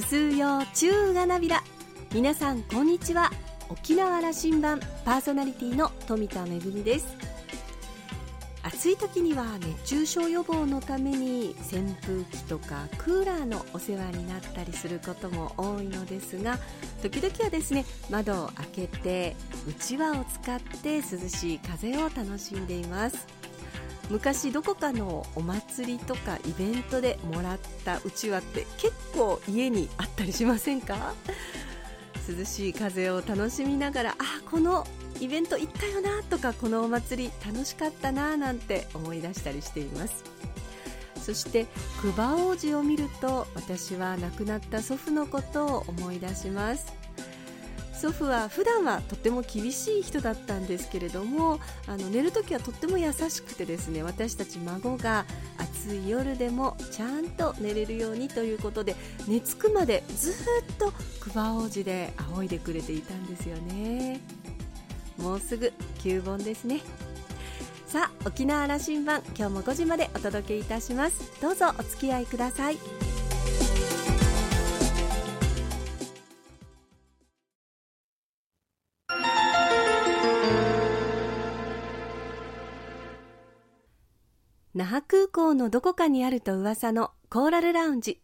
ぐすうよ中がなびら。皆さんこんにちは。沖縄羅針盤パーソナリティの富田恵です。暑い時には熱中症予防のために扇風機とかクーラーのお世話になったりすることも多いのですが時々はですね窓を開けてうちわを使って涼しい風を楽しんでいます。昔どこかのお祭りとかイベントでもらったうちわって結構家にあったりしませんか？涼しい風を楽しみながらあこのイベント行ったよなとかこのお祭り楽しかったななんて思い出したりしています。そして久保王子を見ると私は亡くなった祖父のことを思い出します。祖父は普段はとっても厳しい人だったんですけれどもあの寝るときはとっても優しくてですね私たち孫が暑い夜でもちゃんと寝れるようにということで寝つくまでずっと久保王子で仰いでくれていたんですよね。もうすぐ9本ですね。さあ沖縄羅針盤今日も5時までお届けいたします。どうぞお付き合いください。那覇空港のどこかにあると噂のコーラルラウンジ。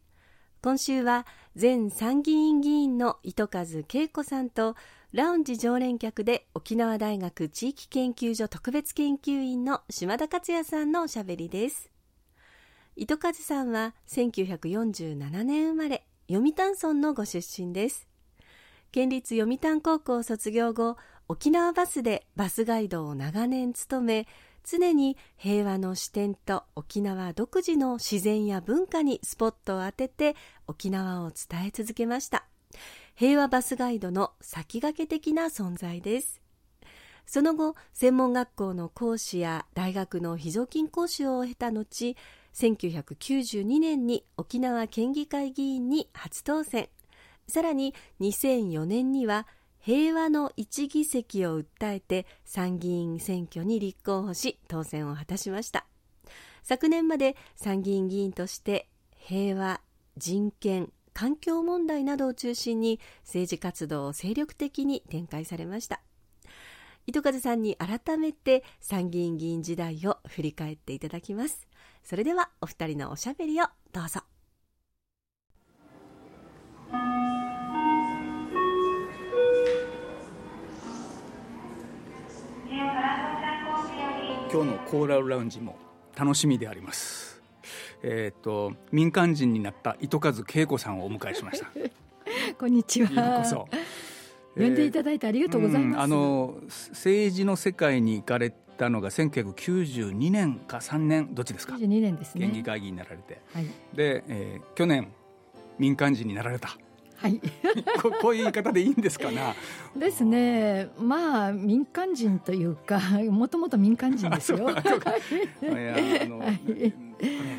今週は前参議院議員の糸数恵子さんとラウンジ常連客で沖縄大学地域研究所特別研究員の島田克也さんのおしゃべりです。糸数さんは1947年生まれ読谷村のご出身です。県立読谷高校卒業後沖縄バスでバスガイドを長年務め常に平和の視点と沖縄独自の自然や文化にスポットを当てて沖縄を伝え続けました。平和バスガイドの先駆け的な存在です。その後専門学校の講師や大学の非常勤講師を経た後1992年に沖縄県議会議員に初当選。さらに2004年には平和の一議席を訴えて参議院選挙に立候補し当選を果たしました。昨年まで参議院議員として平和人権環境問題などを中心に政治活動を精力的に展開されました。糸数さんに改めて参議院議員時代を振り返っていただきます。それではお二人のおしゃべりをどうぞ。今日のコーラルラウンジも楽しみであります。えっ、ー、と民間人になった糸数恵子さんをお迎えしました。こんにちは。呼んでいただいてありがとうございます、うん、あの政治の世界に行かれたのが1992年か3年どっちですか？92年ですね。県議会議になられて、はい、で、えー、去年民間人になられたはい。こ こういう言い方でいいんですかな？ですね。まあ民間人というかもともと民間人ですよ。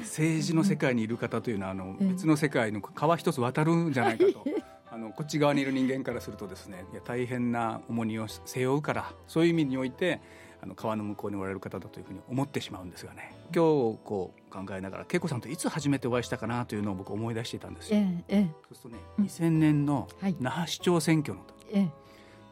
政治の世界にいる方というのはあの別の世界の川一つ渡るんじゃないかと。あのこっち側にいる人間からするとですねいや大変な重荷を背負うからそういう意味においてあの川の向こうにおられる方だというふうに思ってしまうんですがね。今日こう考えながら恵子さんといつ初めてお会いしたかなというのを僕思い出していたんですよ。ええ、そうするとね、うん、2000年の那覇市長選挙の時、ええ、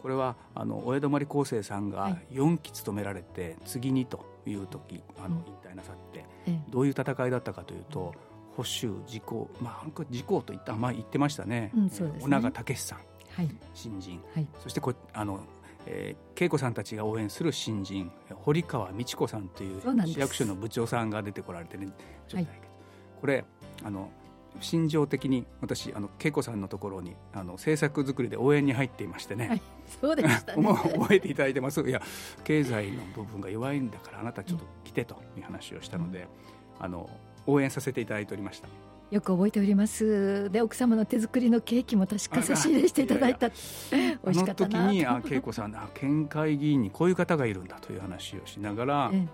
これはあのお江戸まり厚生さんが4期務められて次にという時あの引退なさって、どういう戦いだったかというと保守自公まあ自公といったまあ言ってましたね。うん、ね。小長武さん、はい、新人、はい、そしてこあのえー、恵子さんたちが応援する新人堀川美智子さんという市役所の部長さんが出てこられてねちょっと、はい、これあの心情的に私あの恵子さんのところにあの政策作りで応援に入っていましてね、はい、そうでしたね。覚えていただいてます。いや経済の部分が弱いんだからあなたちょっと来てという話をしたので、うん、あの応援させていただいておりました。よく覚えております。で奥様の手作りのケーキも確か差し入れしていただいた。美味しかったな。あの時にあ恵子さんあ県会議員にこういう方がいるんだという話をしながら、え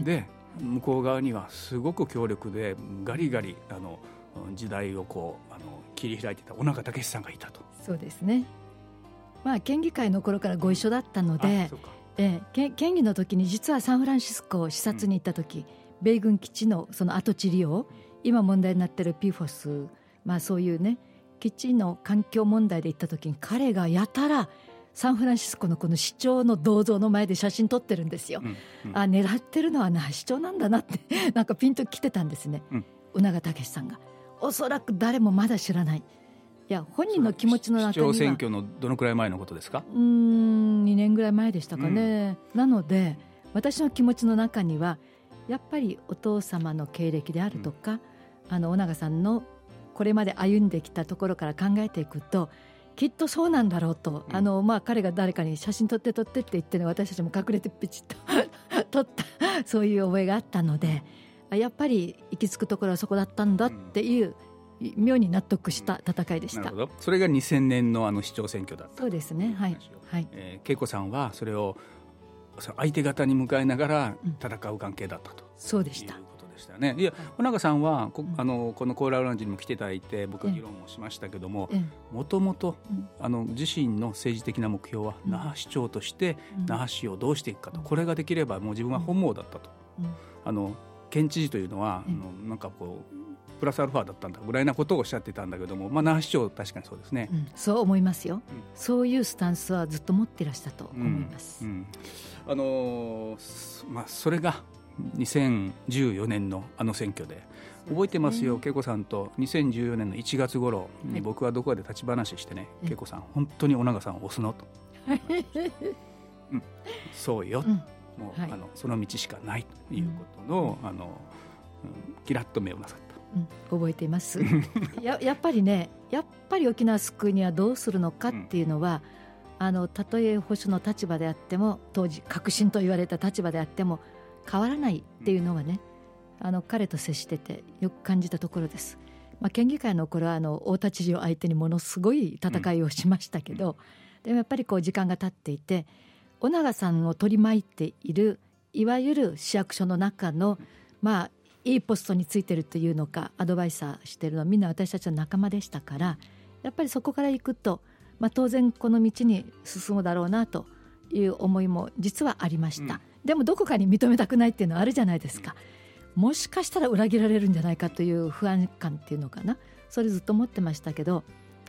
え、で、はい、向こう側にはすごく強力でガリガリあの時代をこうあの切り開いていた小中武さんがいたと。そうですね。まあ県議会の頃からご一緒だったのでええ、県議の時に実はサンフランシスコを視察に行った時、うん、米軍基地のその跡地利用今問題になっている PFOS、まあ、そういうね基地の環境問題で行った時に彼がやたらサンフランシスコのこの市長の銅像の前で写真撮ってるんですよ。うんうん、あ狙ってるのはな市長なんだなって なんかピンときてたんですね、うん、宇永武さんが。おそらく誰もまだ知らない。いや本人の気持ちの中には。市長選挙のどのくらい前のことですか？うん2年ぐらい前でしたかね、うん、なので私の気持ちの中にはやっぱりお父様の経歴であるとか、うん、あの尾長さんのこれまで歩んできたところから考えていくときっとそうなんだろうと、うん、あのまあ、彼が誰かに写真撮って撮ってって言ってね私たちも隠れてピチッと 撮ったそういう覚えがあったのでやっぱり行き着くところはそこだったんだっていう、うん、妙に納得した戦いでした。それが2000年のあの市長選挙だった。そうですね。はい、はい。えー、恵子さんはそれを相手方に向かいながら戦う関係だったと、うん、そうでしたしたね。いや、小永さんはこあのこのコーラルラウンジにも来ていただいて僕議論をしましたけどももともとあの自身の政治的な目標は那覇市長として那覇市をどうしていくかとこれができればもう自分は本望だったと。あの県知事というのは、あのなんかこうプラスアルファだったんだぐらいなことをおっしゃってたんだけども、まあ、那覇市長確かにそうですね、うん、そう思いますよ、うん、そういうスタンスはずっと持っていらしたと思います、うん、あのー、まあ、それが2014年のあの選挙で。覚えてますよ、恵子さんと。2014年の1月頃に僕はどこかで立ち話してね、恵子さん本当に尾長さんを押すのと、うん、そうよ、もう、はい、あのその道しかない。ということの,、あのうん、キラッと目をなさった。うん、覚えています。ややっぱりねやっぱり沖縄救うにはどうするのかっていうのは、うん、あのたとえ保守の立場であっても当時革新と言われた立場であっても変わらないっていうのはね、あの彼と接しててよく感じたところです。まあ、県議会の頃はあの太田知事を相手にものすごい戦いをしましたけど、でもやっぱりこう時間が経っていて尾長さんを取り巻いているいわゆる市役所の中のまあいいポストについてるというのかアドバイザーしてるのはみんな私たちの仲間でしたからやっぱりそこから行くと、まあ、当然この道に進むだろうなという思いも実はありました。うんでもどこかに認めたくないっていうのはあるじゃないですか、もしかしたら裏切られるんじゃないかという不安感っていうのかな。それずっと思ってましたけど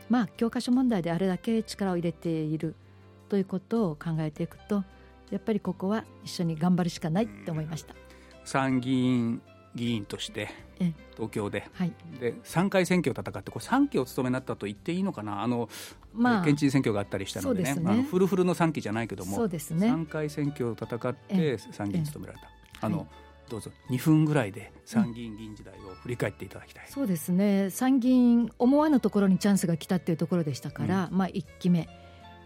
まあ教科書問題であれだけ力を入れているということを考えていくとやっぱりここは一緒に頑張るしかないって思いました。参議院議員として東京で,、はい、で3回選挙を戦ってこれ3期を務めになったと言っていいのかな？あの、まあ、県知事選挙があったりしたのでね、ね、あのフルフルの3期じゃないけどもそうです、ね、3回選挙を戦って参議院務められた。あの、はい。どうぞ2分ぐらいで参議院議員時代を振り返っていただきたい、うん、そうですね。参議院思わぬところにチャンスが来たっていうところでしたから、うん、まあ1期目、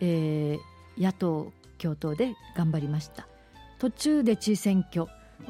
えー、野党共闘で頑張りました。途中で知事選挙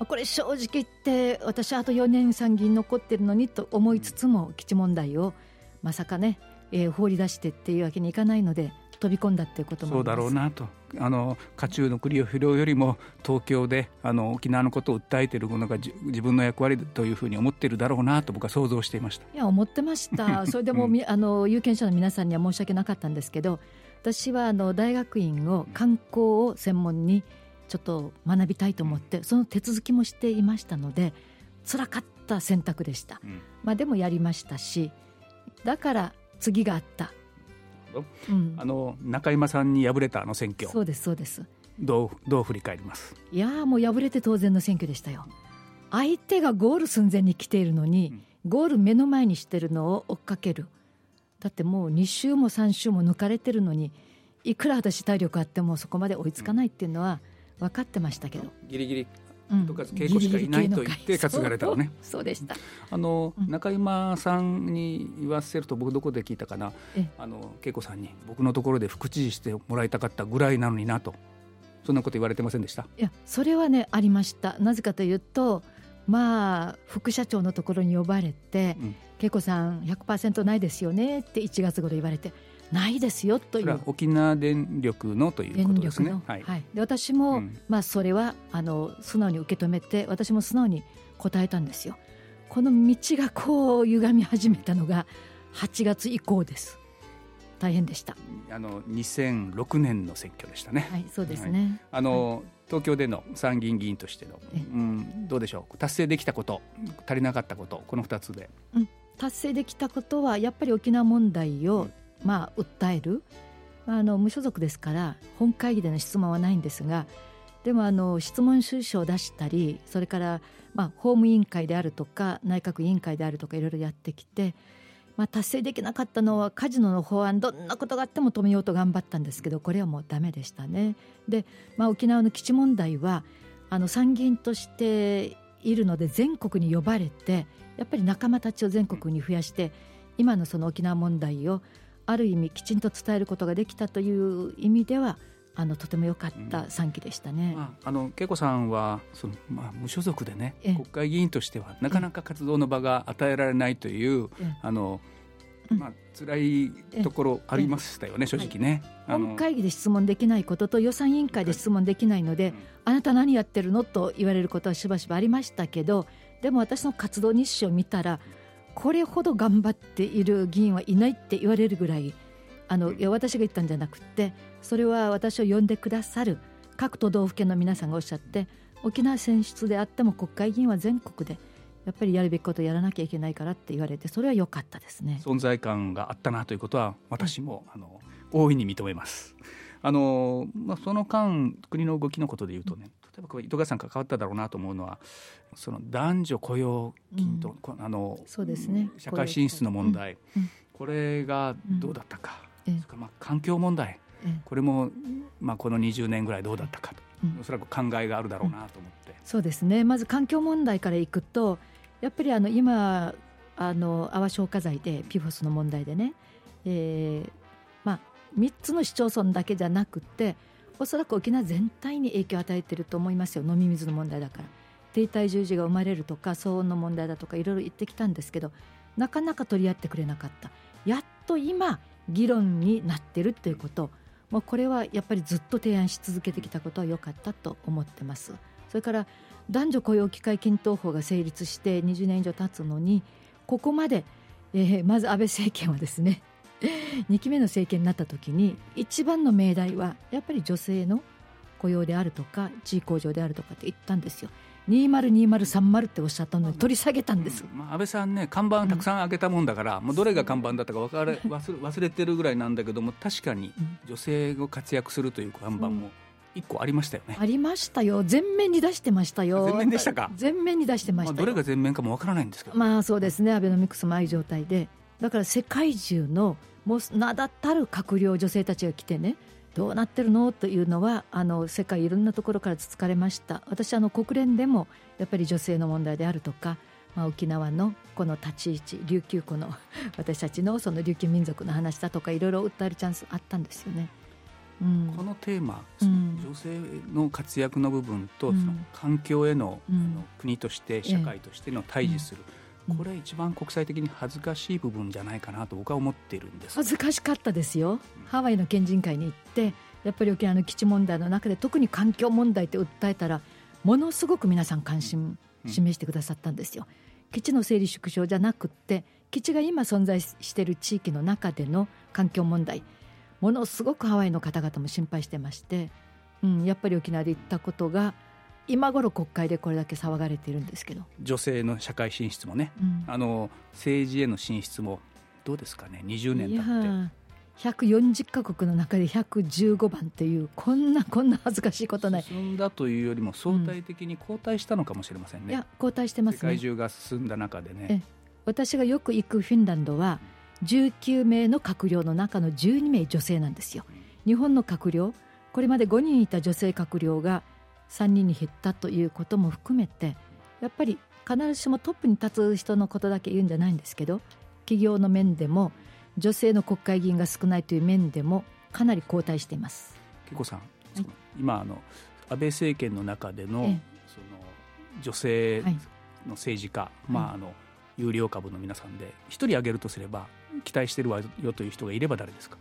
これ正直言って私あと4年参議院残ってるのにと思いつつも基地問題をまさかね、えー、放り出してっていうわけにいかないので飛び込んだっていうこともそうだろうなと。あの家中の栗を拾うよりも東京であの沖縄のことを訴えているものが自分の役割というふうに思っているだろうなと僕は想像していました。いや思ってました。それでも、うん、あの有権者の皆さんには申し訳なかったんですけど私はあの大学院を観光を専門にちょっと学びたいと思ってその手続きもしていましたので辛かった選択でした、うん、まあ、でもやりましたしだから次があった、う？ん、あの中山さんに敗れたあの選挙。そうですそうです。どうどう振り返ります？いやもう敗れて当然の選挙でしたよ。相手がゴール寸前に来ているのに、うん、ゴール目の前にしてるのを追っかける。だってもう2週も3週も抜かれてるのにいくら私体力あってもそこまで追いつかないっていうのは、うん分かってましたけどギリギリとか稽古しかいないと言って担がれたのね。そうでした。あの、中山さんに言わせると僕どこで聞いたかな。あの恵子さんに僕のところで副知事してもらいたかったぐらいなのになと。そんなこと言われてませんでした？いやそれはねありました。なぜかというと。まあ副社長のところに呼ばれて、恵、う、子、ん、さん100%ないですよねって1月頃言われてないですよという沖縄電力のということですね。はい、はい、で私も、うん、まあ、それはあの素直に受け止めて私も素直に答えたんですよ。この道がこう歪み始めたのが8月以降です。大変でした。あの2006年の選挙でしたね。はい、そうですね。はい、あの、はい、東京での参議院議員としての、うん、どうでしょう？達成できたこと、足りなかったこと、この2つで。うん、達成できたことはやっぱり沖縄問題を、まあ、訴えるあの無所属ですから本会議での質問はないんですがでもあの質問収書を出したりそれから、まあ、法務委員会であるとか内閣委員会であるとかいろいろやってきて、まあ、達成できなかったのはカジノの法案どんなことがあっても止めようと頑張ったんですけどこれはもうダメでしたね。で、まあ、沖縄の基地問題はあの参議院としているので全国に呼ばれてやっぱり仲間たちを全国に増やして今のその沖縄問題をある意味きちんと伝えることができたという意味ではあのとても良かった3期でしたね。まあ、あの恵子さんはその、まあ、無所属でね国会議員としてはなかなか活動の場が与えられないというあの、まあ辛いところありましたよね、正直ね、はい、本会議で質問できないことと予算委員会で質問できないので、あなた何やってるのと言われることはしばしばありましたけどでも私の活動日誌を見たらこれほど頑張っている議員はいないって言われるぐらいあのいや私が言ったんじゃなくてそれは私を呼んでくださる各都道府県の皆さんがおっしゃって沖縄選出であっても国会議員は全国でやっぱりやるべきことをやらなきゃいけないからって言われてそれは良かったですね存在感があったなということは私も、あの大いに認めます。あのまあ、その間国の動きのことでいうとね例えばこれ糸川さん関わっただろうなと思うのはその男女雇用均等、うん、あのそうですね。社会進出の問題、うん、これがどうだったか、まあ環境問題、これも、まあ、この20年ぐらいどうだったかと、おそらく考えがあるだろうなと思って。そうですね。まず環境問題からいくとやっぱりあの今あの泡消火剤でピフォスの問題でね、えーまあ、3つの市町村だけじゃなくておそらく沖縄全体に影響を与えてると思いますよ。飲み水の問題だから。低体重児が生まれるとか騒音の問題だとかいろいろ言ってきたんですけどなかなか取り合ってくれなかった。やっと今議論になってるっていうこと。もうこれはやっぱりずっと提案し続けてきたことは良かったと思ってます。それから男女雇用機会均等法が成立して20年以上経つのにここまで、えー、まず安倍政権はですね 2期目の政権になった時に一番の命題はやっぱり女性の雇用であるとか地位向上であるとかって言ったんですよ。202030っておっしゃったのに取り下げたんです、まあ、安倍さんね看板たくさん開けたもんだから、うん、もうどれが看板だったか分かれ 忘れてるぐらいなんだけども確かに女性が活躍するという看板も一個ありましたよね、ありましたよ。全面に出してましたよ。全面でしたか？全面に出してました、まあ、どれが全面かも分からないんですけど。まあそうですね。アベノミクスもああいう状態でだから世界中のもう名だたる閣僚女性たちが来てねどうなってるのというのはあの世界いろんなところからつつかれました。私あの国連でもやっぱり女性の問題であるとか、まあ、沖縄のこの立ち位置琉球湖の 私たちのその琉球民族の話だとかいろいろ訴えるチャンスあったんですよね。うん、このテーマ、うん、女性の活躍の部分と、その環境への,、の国として社会としての対峙する、これ一番国際的に恥ずかしい部分じゃないかなと僕は思っているんです。恥ずかしかったですよ、ハワイの県人会に行ってやっぱり沖縄の基地問題の中で特に環境問題って訴えたらものすごく皆さん関心示してくださったんですよ、基地の整理縮小じゃなくって基地が今存在している地域の中での環境問題ものすごくハワイの方々も心配してまして、うん、やっぱり沖縄で行ったことが今頃国会でこれだけ騒がれているんですけど。女性の社会進出もね、うん、あの政治への進出もどうですかね？20年経って。140か国の中で115番っていうこんなこんな恥ずかしいことない。進んだというよりも相対的に後退したのかもしれませんね、うん、いや後退してます、ね、世界中が進んだ中でね。私がよく行くフィンランドは19名の閣僚の中の12名女性なんですよ。日本の閣僚これまで5人いた女性閣僚が3人に減ったということも含めてやっぱり必ずしもトップに立つ人のことだけ言うんじゃないんですけど企業の面でも女性の国会議員が少ないという面でもかなり後退しています。恵子さん、はい、今あの安倍政権の中での,、その女性の政治家、はい、まああの有料株の皆さんで一人挙げるとすれば期待してるわよという人がいれば誰ですか？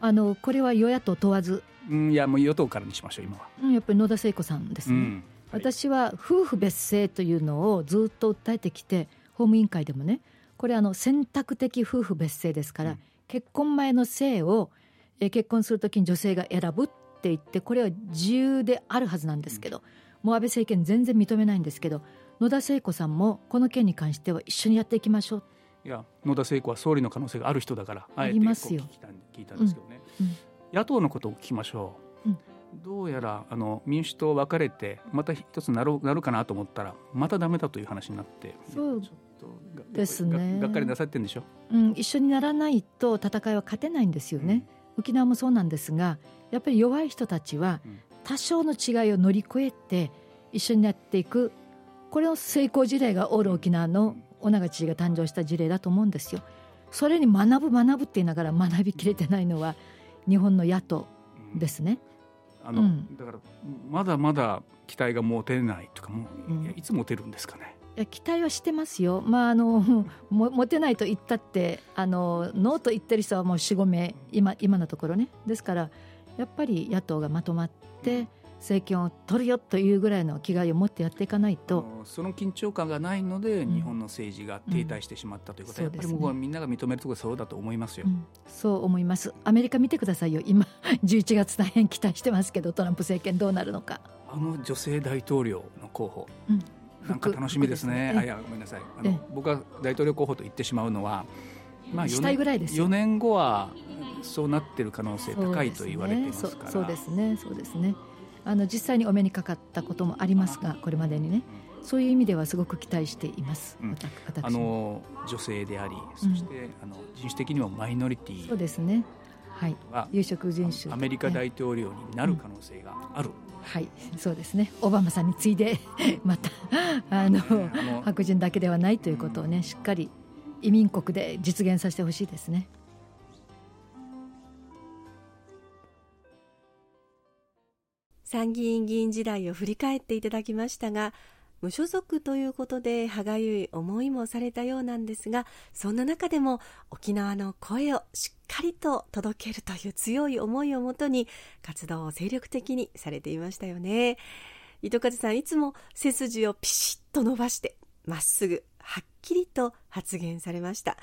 あのこれは与野党問わず、うん、いやもう与党からにしましょう今は、うん、やっぱり野田聖子さんですね、うん。はい、私は夫婦別姓というのをずっと訴えてきて法務委員会でもねこれあの選択的夫婦別姓ですから、うん、結婚前の姓を、え結婚するときに女性が選ぶって言ってこれは自由であるはずなんですけど、もう安倍政権全然認めないんですけど野田聖子さんもこの件に関しては一緒にやっていきましょう。いや野田聖子は総理の可能性がある人だからありますよ。聞いたんですけどね、うんうん、野党のことを聞きましょう、うん、どうやらあの民主党分かれてまた一つなるなるかなと思ったらまたダメだという話になって。そう。ですね。がっかりなさってんでしょ、うん、一緒にならないと戦いは勝てないんですよね、沖縄もそうなんですがやっぱり弱い人たちは多少の違いを乗り越えて一緒になっていく。これを成功事例がオール沖縄の尾長知事が誕生した事例だと思うんですよ。それに学ぶ学ぶって言いながら学びきれてないのは日本の野党ですね。あの、うん、だからまだまだ期待が持てないとかも、うん、いつ持てるんですかね。いや期待はしてますよ、まあ、あの も持てないと言ったってあのノーと言ってる人はもう4、5名今今のところね。ですからやっぱり野党がまとまって政権を取るよというぐらいの気概を持ってやっていかないと。その緊張感がないので、日本の政治が停滞してしまったということは、うん、やっぱり僕はみんなが認めるところそうだと思いますよ、うん、そう思います。アメリカ見てくださいよ。今 11月大変期待してますけどトランプ政権どうなるのか。あの女性大統領の候補、うん、なんか楽しみですね。あいやごめんなさい。あの僕は大統領候補と言ってしまうのはまあ4年 ,4 年後はそうなってる可能性高いと言われていますから。そうですね。そうですねあの実際にお目にかかったこともありますがこれまでにねそういう意味ではすごく期待しています、うん、あの女性でありそして、うん、あの人種的にもマイノリティそうですね。はい。有色人種。アメリカ大統領になる可能性がある、うん、はい。そうですね。オバマさんに次いで またあの白人だけではないということをねしっかり移民国で実現させてほしいですね。参議院議員時代を振り返っていただきましたが無所属ということで歯がゆい思いもされたようなんですがそんな中でも沖縄の声をしっかりと届けるという強い思いをもとに活動を精力的にされていましたよね。糸数さんいつも背筋をピシッと伸ばしてまっすぐはっきりと発言されました。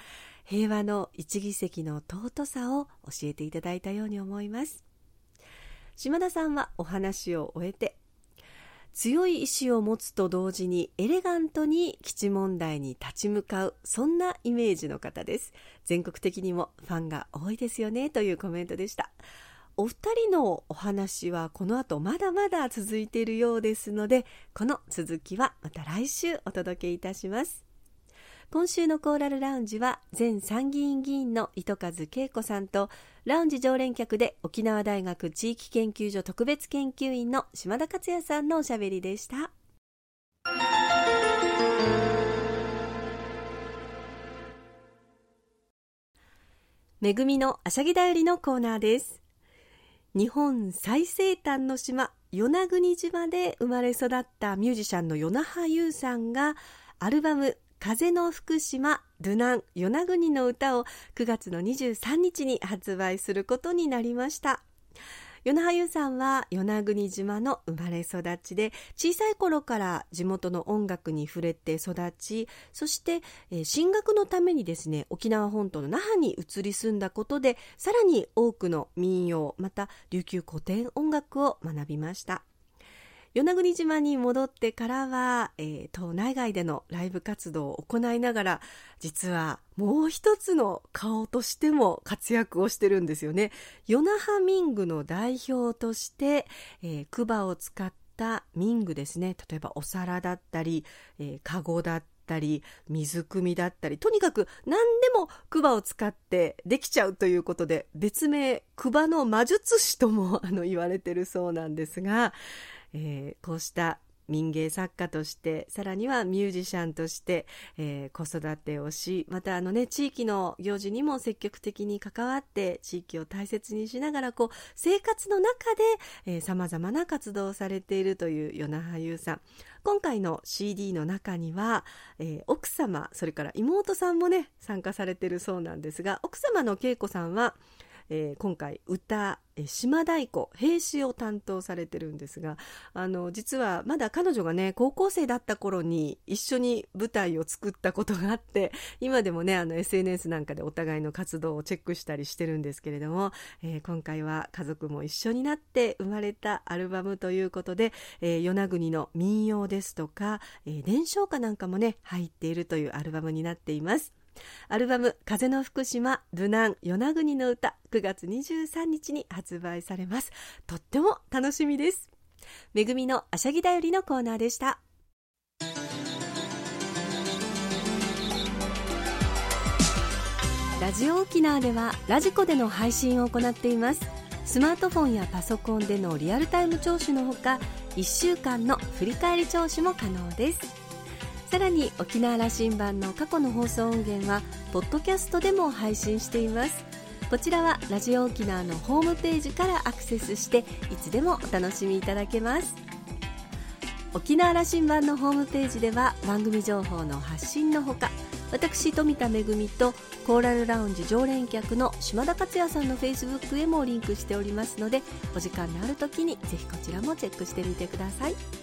平和の一議席の尊さを教えていただいたように思います。島田さんはお話を終えて強い意志を持つと同時にエレガントに基地問題に立ち向かうそんなイメージの方です。全国的にもファンが多いですよねというコメントでした。お二人のお話はこの後まだまだ続いているようですのでこの続きはまた来週お届けいたします。今週のコーラルラウンジは前参議院議員の糸数恵子さんとラウンジ常連客で沖縄大学地域研究所特別研究員の島田克也さんのおしゃべりでした。めぐみのあしゃぎだよりのコーナーです。日本最西端の島、与那国島で生まれ育ったミュージシャンの与那覇優さんがアルバム風の福島ルナン与那国の歌を9月の23日に発売することになりました。与那覇優さんは与那国島の生まれ育ちで小さい頃から地元の音楽に触れて育ちそして、進学のためにですね沖縄本島の那覇に移り住んだことでさらに多くの民謡また琉球古典音楽を学びました。与那国島に戻ってからは、えー、島内外でのライブ活動を行いながら実はもう一つの顔としても活躍をしてるんですよね。与那覇民具の代表として、えー、クバを使った民具ですね例えばお皿だったり、えー、カゴだったり水汲みだったりとにかく何でもクバを使ってできちゃうということで別名クバの魔術師ともあの言われてるそうなんですがえー、こうした民芸作家としてさらにはミュージシャンとして、えー、子育てをしまたあの、ね、地域の行事にも積極的に関わって地域を大切にしながらこう生活の中でさまざまな活動をされているという与那覇優さん。今回の CD の中には、えー、奥様それから妹さんもね参加されているそうなんですが奥様の恵子さんはえー、今回歌、島太鼓兵士を担当されてるんですがあの実はまだ彼女がね高校生だった頃に一緒に舞台を作ったことがあって今でもねあの SNS なんかでお互いの活動をチェックしたりしてるんですけれども、えー、今回は家族も一緒になって生まれたアルバムということで、えー、与那国の民謡ですとか、えー、伝承歌なんかもね入っているというアルバムになっています。アルバム「風の福島ルナン与那国の歌」9月23日に発売されます。とっても楽しみです。めぐみのあしゃぎだよりのコーナーでした。ラジオ沖縄ではラジコでの配信を行っています。スマートフォンやパソコンでのリアルタイム聴取のほか1週間の振り返り聴取も可能です。さらに沖縄羅針盤の過去の放送音源はポッドキャストでも配信しています。こちらはラジオ沖縄のホームページからアクセスしていつでもお楽しみいただけます。沖縄羅針盤のホームページでは番組情報の発信のほか私富田恵とコーラルラウンジ常連客の島田克也さんのフェイスブックへもリンクしておりますのでお時間のある時にぜひこちらもチェックしてみてください。